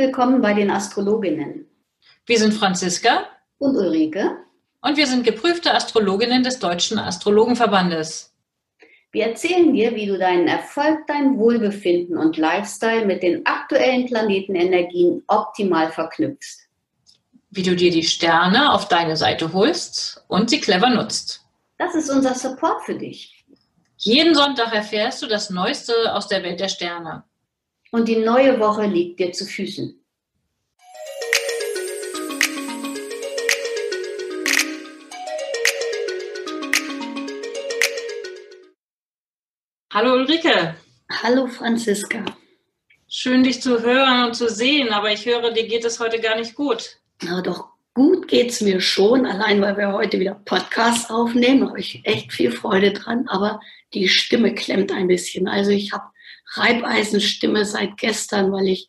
Willkommen bei den Astrologinnen. Wir sind Franziska und Ulrike und wir sind geprüfte Astrologinnen des Deutschen Astrologenverbandes. Wir erzählen dir, wie du deinen Erfolg, dein Wohlbefinden und Lifestyle mit den aktuellen Planetenenergien optimal verknüpfst. Wie du dir die Sterne auf deine Seite holst und sie clever nutzt. Das ist unser Support für dich. Jeden Sonntag erfährst du das Neueste aus der Welt der Sterne. Und die neue Woche liegt dir zu Füßen. Hallo Ulrike. Hallo Franziska. Schön dich zu hören und zu sehen, aber ich höre, dir geht es heute gar nicht gut. Na doch, gut geht es mir schon, allein weil wir heute wieder Podcasts aufnehmen, habe ich echt viel Freude dran, aber die Stimme klemmt ein bisschen. Also ich habe Reibeisenstimme seit gestern, weil ich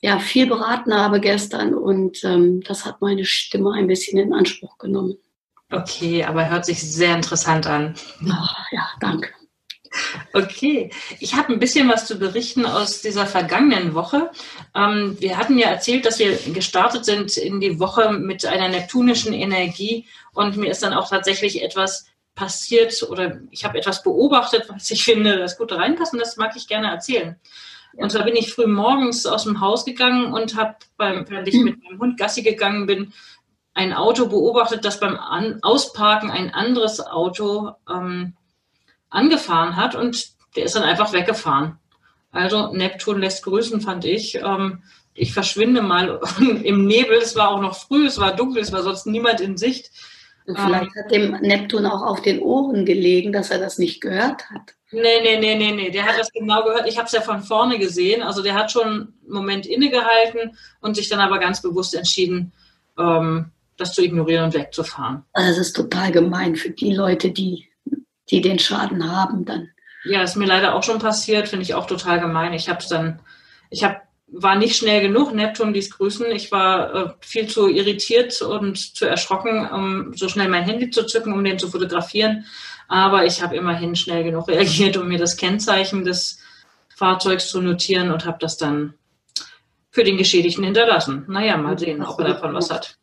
ja viel beraten habe gestern und ähm, das hat meine Stimme ein bisschen in Anspruch genommen. Okay, aber hört sich sehr interessant an. Oh, ja, danke. Okay, ich habe ein bisschen was zu berichten aus dieser vergangenen Woche. Ähm, wir hatten ja erzählt, dass wir gestartet sind in die Woche mit einer neptunischen Energie und mir ist dann auch tatsächlich etwas passiert oder ich habe etwas beobachtet, was ich finde, das gut reinpasst und das mag ich gerne erzählen. Und zwar bin ich früh morgens aus dem Haus gegangen und habe, während ich mit meinem Hund Gassi gegangen bin, ein Auto beobachtet, das beim An Ausparken ein anderes Auto ähm, angefahren hat und der ist dann einfach weggefahren. Also Neptun lässt grüßen, fand ich. Ähm, ich verschwinde mal im Nebel. Es war auch noch früh, es war dunkel, es war sonst niemand in Sicht. Und vielleicht ähm, hat dem Neptun auch auf den Ohren gelegen, dass er das nicht gehört hat. Nee, nee, nee, nee, nee. Der hat das genau gehört. Ich habe es ja von vorne gesehen. Also der hat schon einen Moment innegehalten und sich dann aber ganz bewusst entschieden, ähm, das zu ignorieren und wegzufahren. Also das ist total gemein für die Leute, die die den Schaden haben dann. Ja, ist mir leider auch schon passiert, finde ich auch total gemein. Ich habe dann, ich habe war nicht schnell genug, Neptun ließ grüßen. Ich war äh, viel zu irritiert und zu erschrocken, um so schnell mein Handy zu zücken, um den zu fotografieren. Aber ich habe immerhin schnell genug reagiert, um mir das Kennzeichen des Fahrzeugs zu notieren und habe das dann für den Geschädigten hinterlassen. Naja, mal sehen, ob er davon was hat.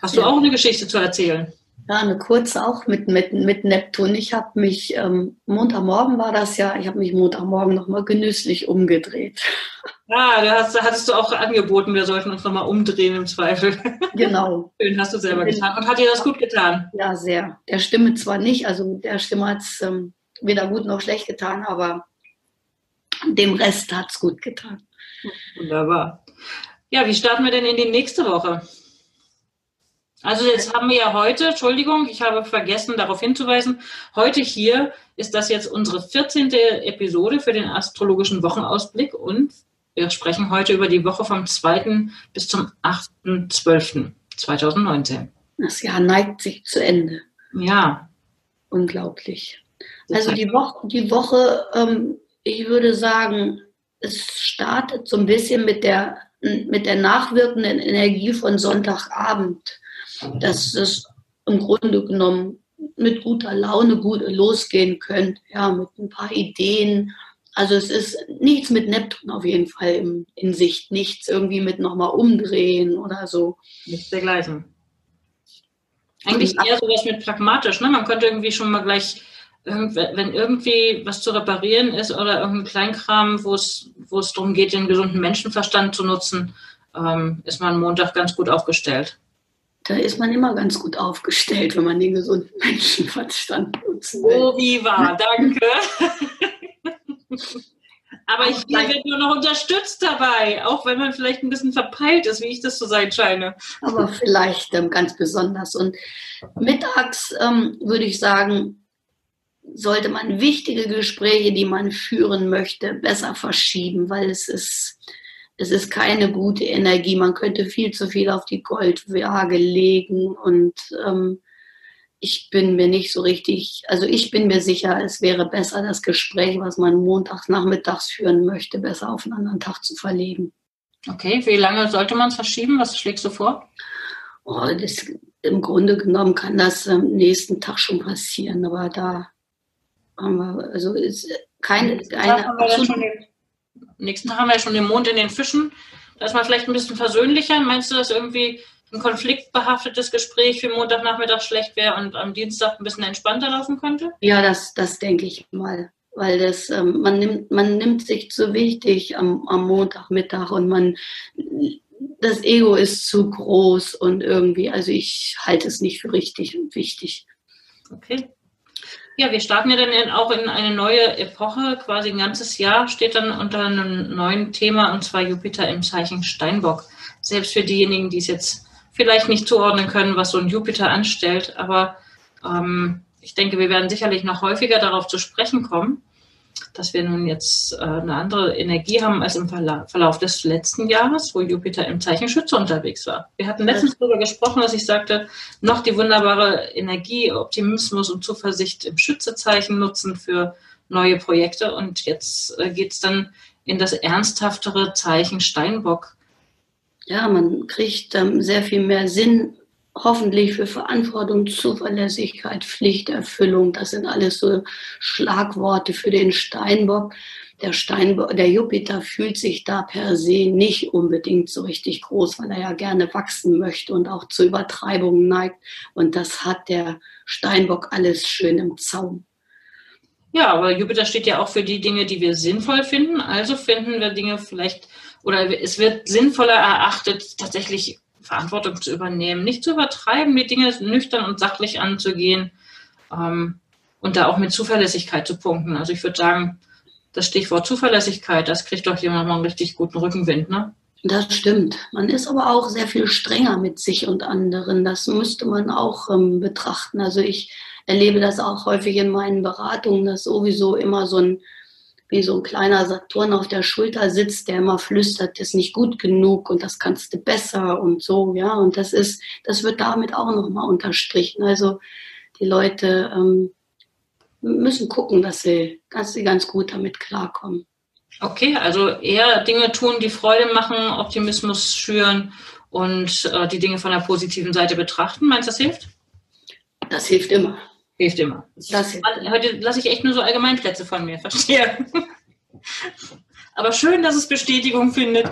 Hast du auch eine Geschichte zu erzählen? Ja, eine kurze auch mit, mit, mit Neptun. Ich habe mich, ähm, Montagmorgen war das ja, ich habe mich Montagmorgen nochmal genüsslich umgedreht. Ah, da hast, hattest du auch angeboten, wir sollten uns nochmal umdrehen im Zweifel. Genau. Schön, hast du selber getan. Und hat dir das gut getan? Ja, sehr. Der Stimme zwar nicht, also der Stimme hat es ähm, weder gut noch schlecht getan, aber dem Rest hat es gut getan. Wunderbar. Ja, wie starten wir denn in die nächste Woche? Also jetzt haben wir ja heute, Entschuldigung, ich habe vergessen darauf hinzuweisen, heute hier ist das jetzt unsere 14. Episode für den astrologischen Wochenausblick und wir sprechen heute über die Woche vom 2. bis zum 8.12.2019. Das Jahr neigt sich zu Ende. Ja. Unglaublich. Also die Woche, die Woche ähm, ich würde sagen, es startet so ein bisschen mit der, mit der nachwirkenden Energie von Sonntagabend dass es im Grunde genommen mit guter Laune gut losgehen könnte, ja, mit ein paar Ideen. Also es ist nichts mit Neptun auf jeden Fall in, in Sicht, nichts irgendwie mit nochmal umdrehen oder so. Nichts dergleichen. Eigentlich eher sowas mit pragmatisch, ne? Man könnte irgendwie schon mal gleich, wenn irgendwie was zu reparieren ist oder irgendein Kleinkram, wo es, wo es darum geht, den gesunden Menschenverstand zu nutzen, ähm, ist man Montag ganz gut aufgestellt da ist man immer ganz gut aufgestellt, wenn man den gesunden Menschenverstand nutzen will. Oh, wie wahr, danke. Aber ich werde nur noch unterstützt dabei, auch wenn man vielleicht ein bisschen verpeilt ist, wie ich das zu sein scheine. Aber vielleicht ähm, ganz besonders. Und mittags ähm, würde ich sagen, sollte man wichtige Gespräche, die man führen möchte, besser verschieben, weil es ist es ist keine gute Energie. Man könnte viel zu viel auf die Goldwaage legen und ähm, ich bin mir nicht so richtig, also ich bin mir sicher, es wäre besser, das Gespräch, was man montags nachmittags führen möchte, besser auf einen anderen Tag zu verlegen. Okay, wie lange sollte man es verschieben? Was schlägst du vor? Oh, das, Im Grunde genommen kann das am nächsten Tag schon passieren, aber da haben wir, also ist keine, eine, nächsten Tag haben wir ja schon den Mond in den Fischen. Da ist man vielleicht ein bisschen versöhnlicher. Meinst du, dass irgendwie ein konfliktbehaftetes Gespräch für Montagnachmittag schlecht wäre und am Dienstag ein bisschen entspannter laufen könnte? Ja, das, das denke ich mal. Weil das, ähm, man, nimmt, man nimmt sich zu wichtig am, am Montagmittag und man das Ego ist zu groß und irgendwie, also ich halte es nicht für richtig und wichtig. Okay. Ja, wir starten ja dann auch in eine neue Epoche, quasi ein ganzes Jahr steht dann unter einem neuen Thema und zwar Jupiter im Zeichen Steinbock. Selbst für diejenigen, die es jetzt vielleicht nicht zuordnen können, was so ein Jupiter anstellt, aber ähm, ich denke, wir werden sicherlich noch häufiger darauf zu sprechen kommen dass wir nun jetzt äh, eine andere Energie haben als im Verlauf des letzten Jahres, wo Jupiter im Zeichen Schütze unterwegs war. Wir hatten letztens darüber gesprochen, dass ich sagte, noch die wunderbare Energie, Optimismus und Zuversicht im Schützezeichen nutzen für neue Projekte. Und jetzt äh, geht es dann in das ernsthaftere Zeichen Steinbock. Ja, man kriegt ähm, sehr viel mehr Sinn hoffentlich für Verantwortung, Zuverlässigkeit, Pflichterfüllung. Das sind alles so Schlagworte für den Steinbock. Der Steinbock, der Jupiter fühlt sich da per se nicht unbedingt so richtig groß, weil er ja gerne wachsen möchte und auch zu Übertreibungen neigt. Und das hat der Steinbock alles schön im Zaum. Ja, aber Jupiter steht ja auch für die Dinge, die wir sinnvoll finden. Also finden wir Dinge vielleicht, oder es wird sinnvoller erachtet, tatsächlich Verantwortung zu übernehmen, nicht zu übertreiben, die Dinge nüchtern und sachlich anzugehen ähm, und da auch mit Zuverlässigkeit zu punkten. Also ich würde sagen, das Stichwort Zuverlässigkeit, das kriegt doch jemand mal einen richtig guten Rückenwind, ne? Das stimmt. Man ist aber auch sehr viel strenger mit sich und anderen. Das müsste man auch ähm, betrachten. Also ich erlebe das auch häufig in meinen Beratungen, dass sowieso immer so ein wie so ein kleiner Saturn auf der Schulter sitzt, der immer flüstert, das ist nicht gut genug und das kannst du besser und so, ja. Und das ist, das wird damit auch nochmal unterstrichen. Also die Leute ähm, müssen gucken, dass sie, dass sie ganz gut damit klarkommen. Okay, also eher Dinge tun, die Freude machen, Optimismus schüren und äh, die Dinge von der positiven Seite betrachten. Meinst du, das hilft? Das hilft immer. Hilft immer. Das. Heute lasse ich echt nur so Allgemeinplätze von mir, verstehe. Aber schön, dass es Bestätigung findet.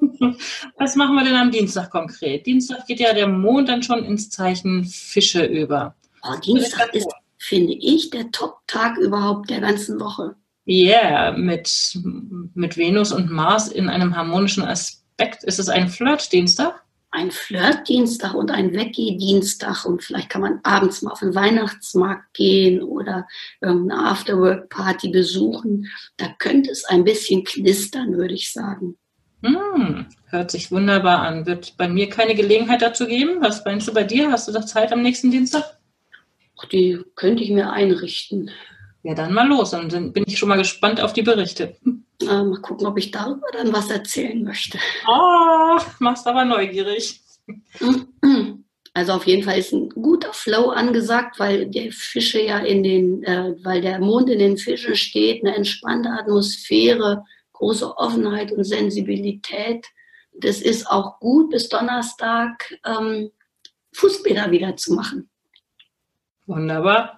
Was machen wir denn am Dienstag konkret? Dienstag geht ja der Mond dann schon ins Zeichen Fische über. Oh, Dienstag ist, finde ich, der Top-Tag überhaupt der ganzen Woche. Ja, yeah, mit, mit Venus und Mars in einem harmonischen Aspekt. Ist es ein Flirt-Dienstag? Ein Flirtdienstag und ein Weggehdienstag und vielleicht kann man abends mal auf den Weihnachtsmarkt gehen oder irgendeine Afterwork-Party besuchen. Da könnte es ein bisschen knistern, würde ich sagen. Hm, hört sich wunderbar an. Wird bei mir keine Gelegenheit dazu geben? Was meinst du bei dir? Hast du da Zeit am nächsten Dienstag? Ach, die könnte ich mir einrichten. Ja, dann mal los. Und dann bin ich schon mal gespannt auf die Berichte. Äh, mal gucken, ob ich darüber dann was erzählen möchte. Oh, machst aber neugierig. Also auf jeden Fall ist ein guter Flow angesagt, weil der Fische ja in den, äh, weil der Mond in den Fischen steht, eine entspannte Atmosphäre, große Offenheit und Sensibilität. Das ist auch gut bis Donnerstag ähm, Fußbäder wieder zu machen. Wunderbar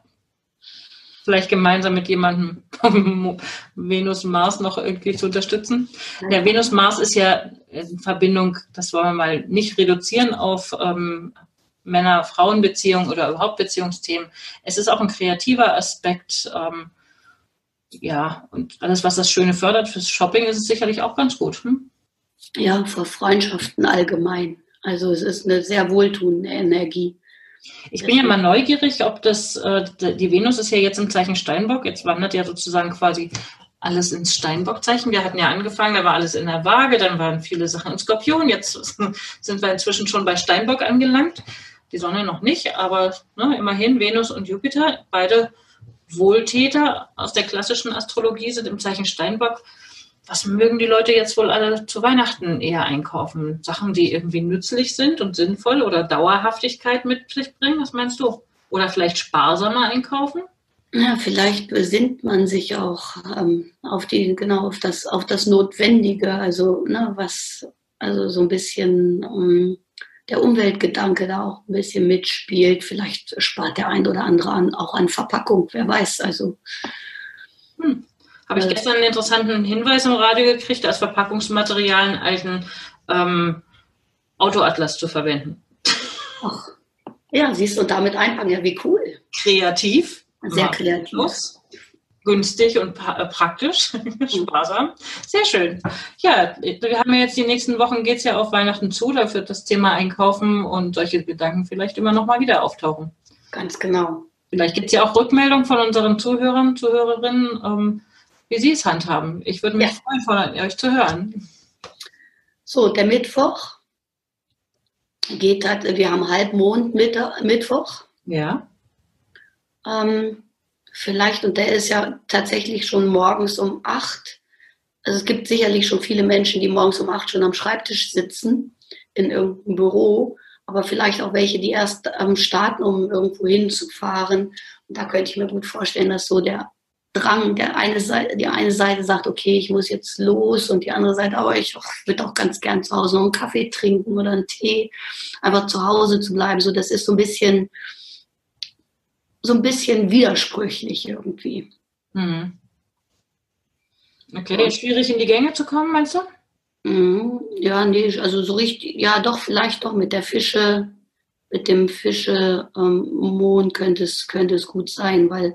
vielleicht gemeinsam mit jemandem Venus Mars noch irgendwie zu unterstützen. Der Venus Mars ist ja in Verbindung, das wollen wir mal nicht reduzieren auf ähm, Männer-Frauen-Beziehungen oder überhaupt Beziehungsthemen. Es ist auch ein kreativer Aspekt. Ähm, ja, und alles, was das Schöne fördert fürs Shopping, ist es sicherlich auch ganz gut. Hm? Ja, für Freundschaften allgemein. Also es ist eine sehr wohltuende Energie. Ich bin ja mal neugierig, ob das, äh, die Venus ist ja jetzt im Zeichen Steinbock, jetzt wandert ja sozusagen quasi alles ins Steinbockzeichen. Wir hatten ja angefangen, da war alles in der Waage, dann waren viele Sachen in Skorpion, jetzt sind wir inzwischen schon bei Steinbock angelangt. Die Sonne noch nicht, aber ne, immerhin Venus und Jupiter, beide Wohltäter aus der klassischen Astrologie sind im Zeichen Steinbock was mögen die Leute jetzt wohl alle zu Weihnachten eher einkaufen? Sachen, die irgendwie nützlich sind und sinnvoll oder Dauerhaftigkeit mit sich bringen? Was meinst du? Oder vielleicht sparsamer einkaufen? Ja, vielleicht besinnt man sich auch ähm, auf die, genau, auf das, auf das Notwendige, also ne, was, also so ein bisschen um, ähm, der Umweltgedanke da auch ein bisschen mitspielt. Vielleicht spart der ein oder andere an, auch an Verpackung, wer weiß. Also hm. Habe ich gestern einen interessanten Hinweis im Radio gekriegt, als Verpackungsmaterial einen alten ähm, Autoatlas zu verwenden. Ach, ja, siehst du, damit einpacken, ja, wie cool. Kreativ. Sehr kreativ. günstig und äh, praktisch, sparsam. Sehr schön. Ja, wir haben ja jetzt die nächsten Wochen, geht es ja auf Weihnachten zu, da wird das Thema Einkaufen und solche Gedanken vielleicht immer noch mal wieder auftauchen. Ganz genau. Vielleicht gibt es ja auch Rückmeldungen von unseren Zuhörern, Zuhörerinnen, ähm, wie sie es handhaben. Ich würde mich ja. freuen, von euch zu hören. So, der Mittwoch geht halt, wir haben Halbmond Mittwoch. Ja. Ähm, vielleicht, und der ist ja tatsächlich schon morgens um acht. Also es gibt sicherlich schon viele Menschen, die morgens um acht schon am Schreibtisch sitzen, in irgendeinem Büro, aber vielleicht auch welche, die erst ähm, starten, um irgendwo hinzufahren. Und da könnte ich mir gut vorstellen, dass so der Drang, der eine Seite, die eine Seite sagt, okay, ich muss jetzt los und die andere Seite, aber ich würde auch ganz gern zu Hause noch einen Kaffee trinken oder einen Tee, einfach zu Hause zu bleiben. So, das ist so ein bisschen, so ein bisschen widersprüchlich irgendwie. Hm. Okay, schwierig in die Gänge zu kommen, meinst du? Mhm. Ja, nee, also so richtig, ja, doch, vielleicht doch mit der Fische, mit dem Fische-Mond ähm, könnte es, könnte es gut sein, weil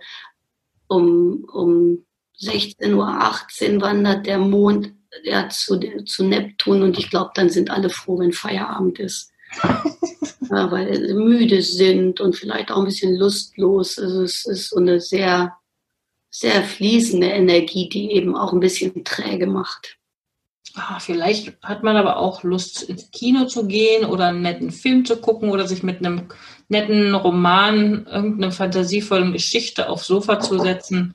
um, um 16.18 Uhr wandert der Mond ja, zu, zu Neptun und ich glaube, dann sind alle froh, wenn Feierabend ist. ja, weil sie müde sind und vielleicht auch ein bisschen lustlos. Also es ist so eine sehr, sehr fließende Energie, die eben auch ein bisschen träge macht. Ah, vielleicht hat man aber auch Lust, ins Kino zu gehen oder einen netten Film zu gucken oder sich mit einem netten Roman, irgendeine fantasievollen Geschichte aufs Sofa zu setzen.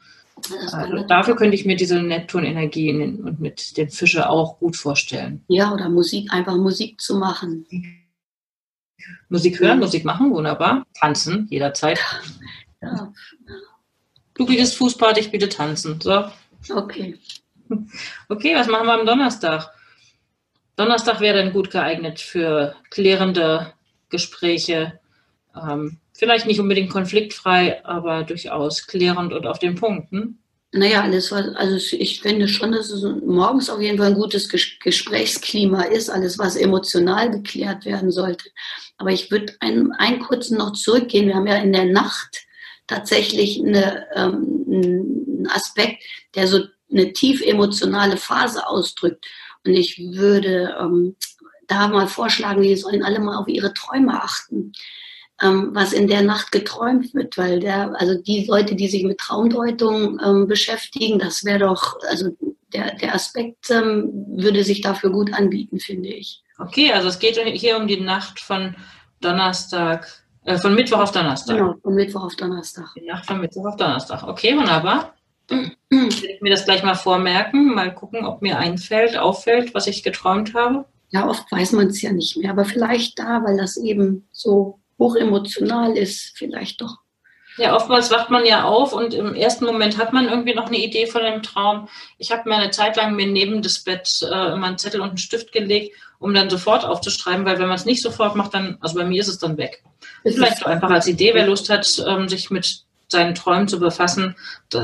Also dafür könnte ich mir diese Neptun-Energie und mit den Fischen auch gut vorstellen. Ja, oder Musik, einfach Musik zu machen. Musik hören, ja. Musik machen, wunderbar. Tanzen, jederzeit. Ja. Du bietest Fußbad, ich biete Tanzen. So. Okay. Okay, was machen wir am Donnerstag? Donnerstag wäre dann gut geeignet für klärende Gespräche. Ähm, vielleicht nicht unbedingt konfliktfrei, aber durchaus klärend und auf den Punkten. Naja, alles was, also ich finde schon, dass es morgens auf jeden Fall ein gutes Gesprächsklima ist, alles was emotional geklärt werden sollte. Aber ich würde einen, einen kurzen noch zurückgehen. Wir haben ja in der Nacht tatsächlich eine, ähm, einen Aspekt, der so eine tief emotionale Phase ausdrückt. Und ich würde ähm, da mal vorschlagen, die sollen alle mal auf ihre Träume achten, ähm, was in der Nacht geträumt wird, weil der, also die Leute, die sich mit Traumdeutung ähm, beschäftigen, das wäre doch, also der, der Aspekt ähm, würde sich dafür gut anbieten, finde ich. Okay, also es geht hier um die Nacht von Donnerstag, äh, von Mittwoch auf Donnerstag. Genau, von Mittwoch auf Donnerstag. Die Nacht von Mittwoch auf Donnerstag. Okay, wunderbar. Werde ich mir das gleich mal vormerken, mal gucken, ob mir einfällt, auffällt, was ich geträumt habe. Ja, oft weiß man es ja nicht mehr, aber vielleicht da, weil das eben so hochemotional ist, vielleicht doch. Ja, oftmals wacht man ja auf und im ersten Moment hat man irgendwie noch eine Idee von dem Traum. Ich habe mir eine Zeit lang mir neben das Bett äh, immer einen Zettel und einen Stift gelegt, um dann sofort aufzuschreiben, weil wenn man es nicht sofort macht, dann, also bei mir ist es dann weg. Vielleicht einfach als Idee, wer Lust hat, ähm, sich mit seinen Träumen zu befassen,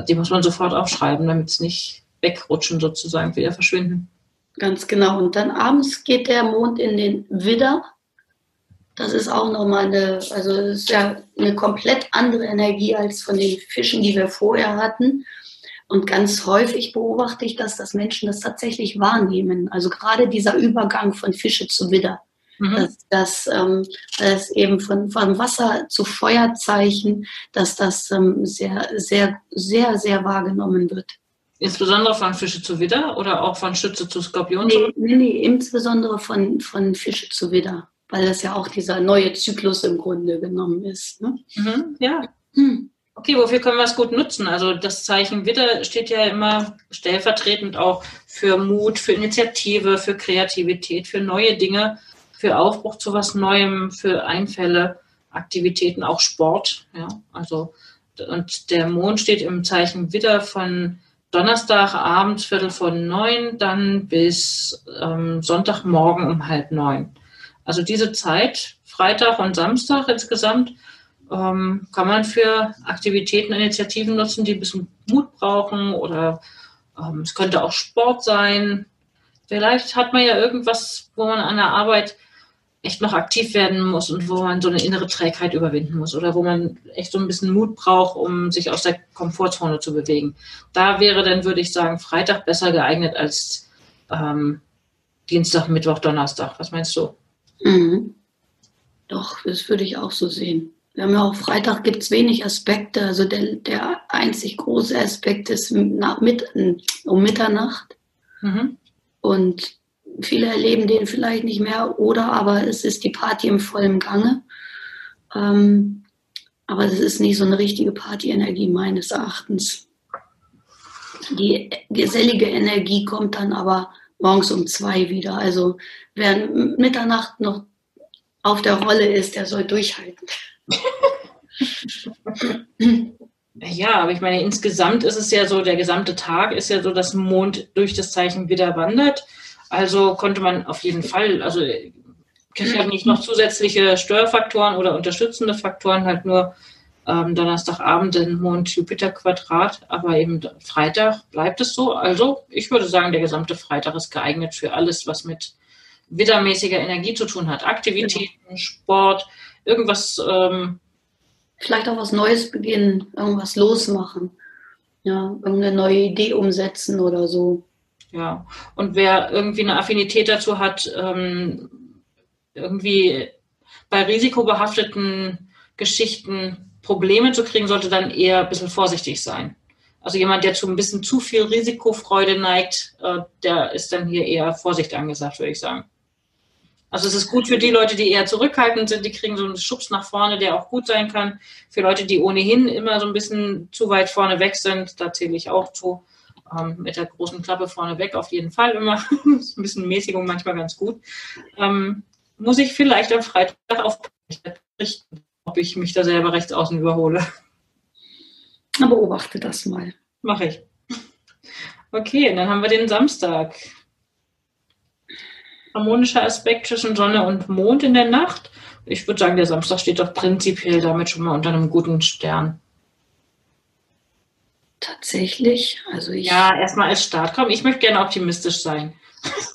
die muss man sofort aufschreiben, damit es nicht wegrutschen sozusagen, wieder verschwinden. Ganz genau. Und dann abends geht der Mond in den Widder. Das ist auch nochmal eine, also ist ja eine komplett andere Energie als von den Fischen, die wir vorher hatten. Und ganz häufig beobachte ich, dass das Menschen das tatsächlich wahrnehmen. Also gerade dieser Übergang von Fische zu Widder. Mhm. Dass, dass, ähm, dass eben von, von Wasser zu Feuerzeichen, dass das ähm, sehr, sehr, sehr, sehr wahrgenommen wird. Insbesondere von Fische zu Widder oder auch von Schütze zu Skorpion? Nee, nee, nee, insbesondere von, von Fische zu Widder, weil das ja auch dieser neue Zyklus im Grunde genommen ist. Ne? Mhm, ja. Hm. Okay, wofür können wir es gut nutzen? Also das Zeichen Widder steht ja immer stellvertretend auch für Mut, für Initiative, für Kreativität, für neue Dinge für Aufbruch zu was Neuem, für Einfälle, Aktivitäten, auch Sport. Ja, also und der Mond steht im Zeichen Widder von Donnerstagabend Viertel von neun dann bis ähm, Sonntagmorgen um halb neun. Also diese Zeit, Freitag und Samstag insgesamt, ähm, kann man für Aktivitäten, Initiativen nutzen, die ein bisschen Mut brauchen oder Ähm, es könnte auch Sport sein. Vielleicht hat man ja irgendwas, wo man an der Arbeit echt noch aktiv werden muss und wo man so eine innere Trägheit überwinden muss oder wo man echt so ein bisschen Mut braucht, um sich aus der Komfortzone zu bewegen. Da wäre dann, würde ich sagen, Freitag besser geeignet als ähm, Dienstag, Mittwoch, Donnerstag. Was meinst du? Mhm. Doch, das würde ich auch so sehen. Wir haben ja auch Freitag gibt es wenig Aspekte. Also der, der einzig große Aspekt ist nach, mit, um Mitternacht. Mhm. Und viele erleben den vielleicht nicht mehr oder aber es ist die Party im vollen Gange. Ähm, aber es ist nicht so eine richtige Partyenergie meines Erachtens. Die gesellige Energie kommt dann aber morgens um zwei wieder. Also wer Mitternacht noch auf der Rolle ist, der soll durchhalten. Ja, aber ich meine, insgesamt ist es ja so, der gesamte Tag ist ja so, dass Mond durch das Zeichen wieder wandert. Also konnte man auf jeden Fall, also ich habe nicht noch zusätzliche Störfaktoren oder unterstützende Faktoren, halt nur ähm, Donnerstagabend den Mond-Jupiter-Quadrat, aber eben Freitag bleibt es so. Also ich würde sagen, der gesamte Freitag ist geeignet für alles, was mit widdermäßiger Energie zu tun hat. Aktivitäten, genau. Sport, irgendwas. Ähm, Vielleicht auch was Neues beginnen, irgendwas losmachen. Ja, irgendeine neue Idee umsetzen oder so. Ja, und wer irgendwie eine Affinität dazu hat, ähm, irgendwie bei risikobehafteten Geschichten Probleme zu kriegen, sollte dann eher ein bisschen vorsichtig sein. Also jemand, der zu ein bisschen zu viel Risikofreude neigt, äh, der ist dann hier eher Vorsicht angesagt, würde ich sagen. Also es ist gut für die Leute, die eher zurückhaltend sind, die kriegen so einen Schubs nach vorne, der auch gut sein kann. Für Leute, die ohnehin immer so ein bisschen zu weit vorne weg sind, da zähle ich auch zu ähm, mit der großen Klappe vorne weg auf jeden Fall immer. ist ein bisschen Mäßigung manchmal ganz gut. Ähm, muss ich vielleicht am Freitag auf richten, ob ich mich da selber rechts außen überhole. Beobachte das mal. Mache ich. Okay, dann haben wir den Samstag. Harmonischer Aspekt zwischen Sonne und Mond in der Nacht. Ich würde sagen, der Samstag steht doch prinzipiell damit schon mal unter einem guten Stern. Tatsächlich. Also ich, ja, erstmal als Start. Komm, ich möchte gerne optimistisch sein.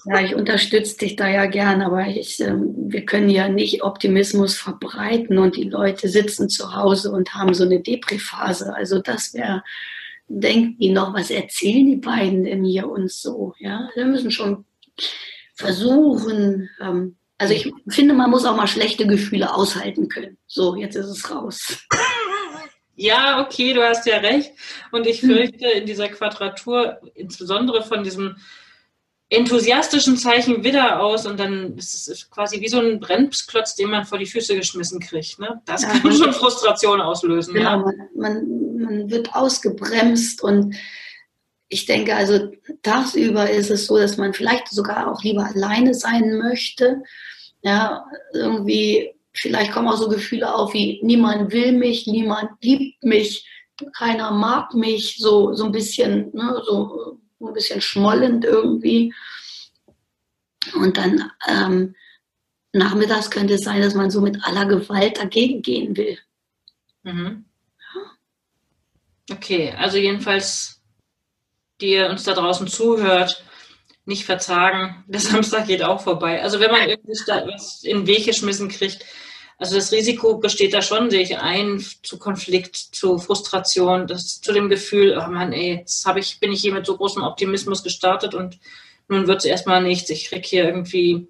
Ja, ich unterstütze dich da ja gern, aber ich, äh, wir können ja nicht Optimismus verbreiten und die Leute sitzen zu Hause und haben so eine Depri-Phase. Also das wäre, denken die noch, was erzählen die beiden denn hier uns so? Ja, wir müssen schon versuchen. Ähm, also ich finde, man muss auch mal schlechte Gefühle aushalten können. So, jetzt ist es raus. Ja, okay, du hast ja recht. Und ich hm. fürchte, in dieser Quadratur, insbesondere von diesem enthusiastischen Zeichen Widder aus und dann ist es quasi wie so ein Brennklotz, den man vor die Füße geschmissen kriegt. Ne? Das ja, kann schon Frustration auslösen. Genau, ja. man, man, man wird ausgebremst und ich denke, also tagsüber ist es so, dass man vielleicht sogar auch lieber alleine sein möchte. Ja, irgendwie vielleicht kommen auch so Gefühle auf wie niemand will mich, niemand liebt mich, keiner mag mich, so, so ein bisschen, ne, so, ein bisschen schmollend irgendwie. Und dann ähm, nachmittags könnte es sein, dass man so mit aller Gewalt dagegen gehen will. Mhm. Okay, also jedenfalls, die ihr uns da draußen zuhört, nicht verzagen. Der Samstag geht auch vorbei. Also wenn man irgendwie was in den Weg geschmissen kriegt, also das Risiko besteht da schon, sehe ich ein, zu Konflikt, zu Frustration, das, zu dem Gefühl, oh Mann, ey, jetzt habe ich, bin ich hier mit so großem Optimismus gestartet und nun wird es erstmal nichts. Ich krieg hier irgendwie,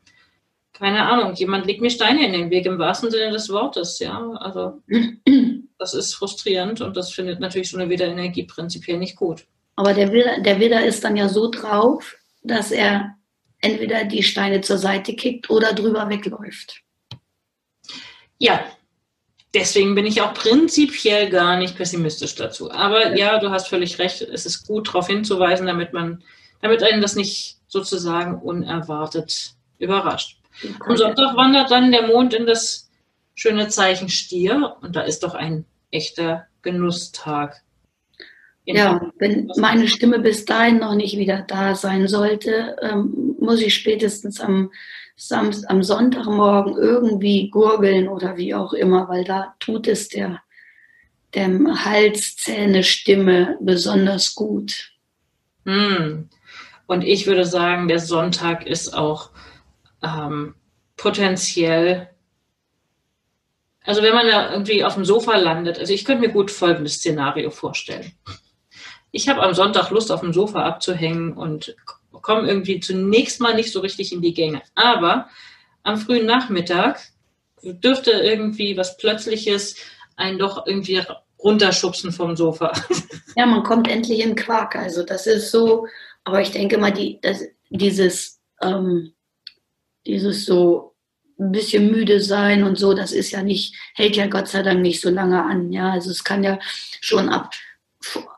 keine Ahnung, jemand legt mir Steine in den Weg, im wahrsten Sinne des Wortes, ja. Also das ist frustrierend und das findet natürlich so eine Widderenergie prinzipiell nicht gut. Aber der Widder, der Widder ist dann ja so drauf, dass er entweder die Steine zur Seite kickt oder drüber wegläuft. Ja, deswegen bin ich auch prinzipiell gar nicht pessimistisch dazu. Aber ja, du hast völlig recht. Es ist gut, darauf hinzuweisen, damit man, damit einen das nicht sozusagen unerwartet überrascht. Am Sonntag wandert dann der Mond in das schöne Zeichen Stier und da ist doch ein echter Genusstag. Ja, wenn meine Stimme bis dahin noch nicht wieder da sein sollte, ähm, muss ich spätestens am Am Sonntagmorgen irgendwie gurgeln oder wie auch immer, weil da tut es der, dem Hals, Zähne, Stimme besonders gut. Hm. Und ich würde sagen, der Sonntag ist auch ähm, potenziell, also wenn man da irgendwie auf dem Sofa landet, also ich könnte mir gut folgendes Szenario vorstellen. Ich habe am Sonntag Lust, auf dem Sofa abzuhängen und komme irgendwie zunächst mal nicht so richtig in die Gänge. Aber am frühen Nachmittag dürfte irgendwie was Plötzliches einen doch irgendwie runterschubsen vom Sofa. Ja, man kommt endlich in Quark. Also das ist so, aber ich denke mal, die, das, dieses, ähm, dieses so ein bisschen müde sein und so, das ist ja nicht, hält ja Gott sei Dank nicht so lange an. Ja, also es kann ja schon ab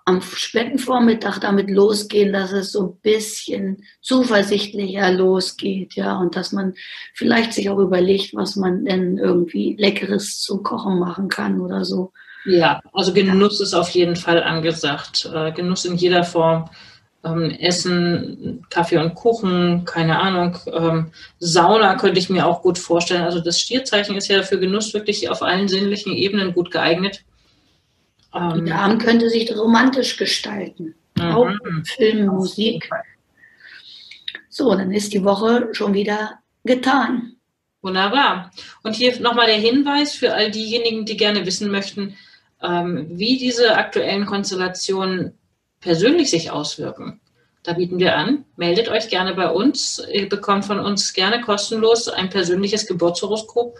am späten Vormittag damit losgehen, dass es so ein bisschen zuversichtlicher losgeht, ja, und dass man vielleicht sich auch überlegt, was man denn irgendwie Leckeres zum Kochen machen kann oder so. Ja, also Genuss ja. ist auf jeden Fall angesagt. Äh, Genuss in jeder Form. Ähm, Essen, Kaffee und Kuchen, keine Ahnung. Ähm, Sauna könnte ich mir auch gut vorstellen. Also das Stierzeichen ist ja für Genuss wirklich auf allen sinnlichen Ebenen gut geeignet. Ähm, Der Abend könnte sich romantisch gestalten. Mhm. Auch Film, Musik. So, dann ist die Woche schon wieder getan. Wunderbar. Und hier nochmal der Hinweis für all diejenigen, die gerne wissen möchten, ähm, wie diese aktuellen Konstellationen persönlich sich auswirken. Da bieten wir an, meldet euch gerne bei uns. Ihr bekommt von uns gerne kostenlos ein persönliches Geburtshoroskop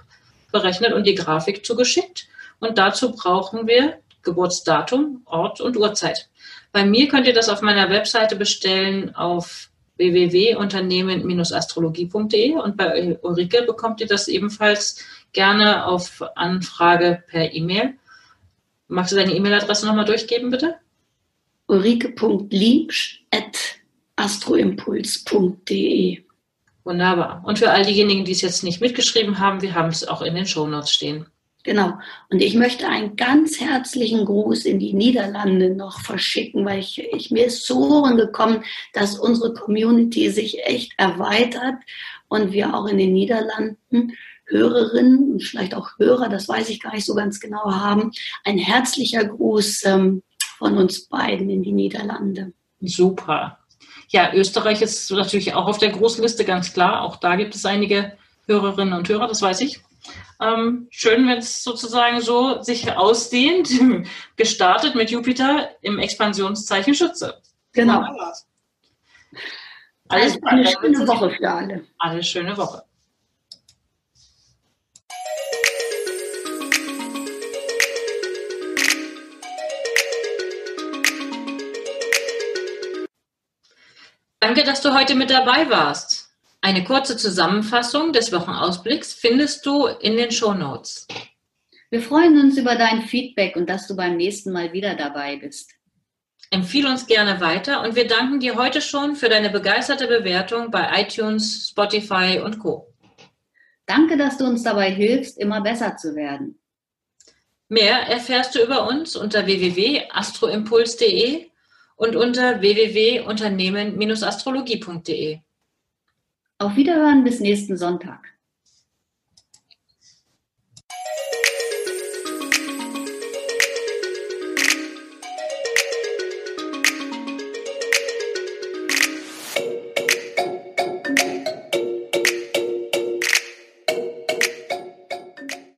berechnet und die Grafik zugeschickt. Und dazu brauchen wir Geburtsdatum, Ort und Uhrzeit. Bei mir könnt ihr das auf meiner Webseite bestellen auf www.unternehmen-astrologie.de und bei Ulrike bekommt ihr das ebenfalls gerne auf Anfrage per E-Mail. Magst du deine E-Mail-Adresse nochmal durchgeben, bitte? ulrike.liebsch.astroimpuls.de Wunderbar. Und für all diejenigen, die es jetzt nicht mitgeschrieben haben, wir haben es auch in den Shownotes stehen. Genau. Und ich möchte einen ganz herzlichen Gruß in die Niederlande noch verschicken, weil ich, ich mir ist zu Ohren gekommen, dass unsere Community sich echt erweitert und wir auch in den Niederlanden Hörerinnen und vielleicht auch Hörer, das weiß ich gar nicht so ganz genau, haben. Ein herzlicher Gruß ähm, von uns beiden in die Niederlande. Super. Ja, Österreich ist natürlich auch auf der Großliste, ganz klar. Auch da gibt es einige Hörerinnen und Hörer, das weiß ich. Ähm, schön, wenn es sozusagen so sich ausdehnt. Gestartet mit Jupiter im Expansionszeichen Schütze. Genau. Alles also eine schöne Woche für alle. Eine schöne Woche. Danke, dass du heute mit dabei warst. Eine kurze Zusammenfassung des Wochenausblicks findest du in den Show Notes. Wir freuen uns über dein Feedback und dass du beim nächsten Mal wieder dabei bist. Empfehle uns gerne weiter und wir danken dir heute schon für deine begeisterte Bewertung bei iTunes, Spotify und Co. Danke, dass du uns dabei hilfst, immer besser zu werden. Mehr erfährst du über uns unter www.astroimpuls.de und unter www.unternehmen-astrologie.de. Auf Wiederhören bis nächsten Sonntag.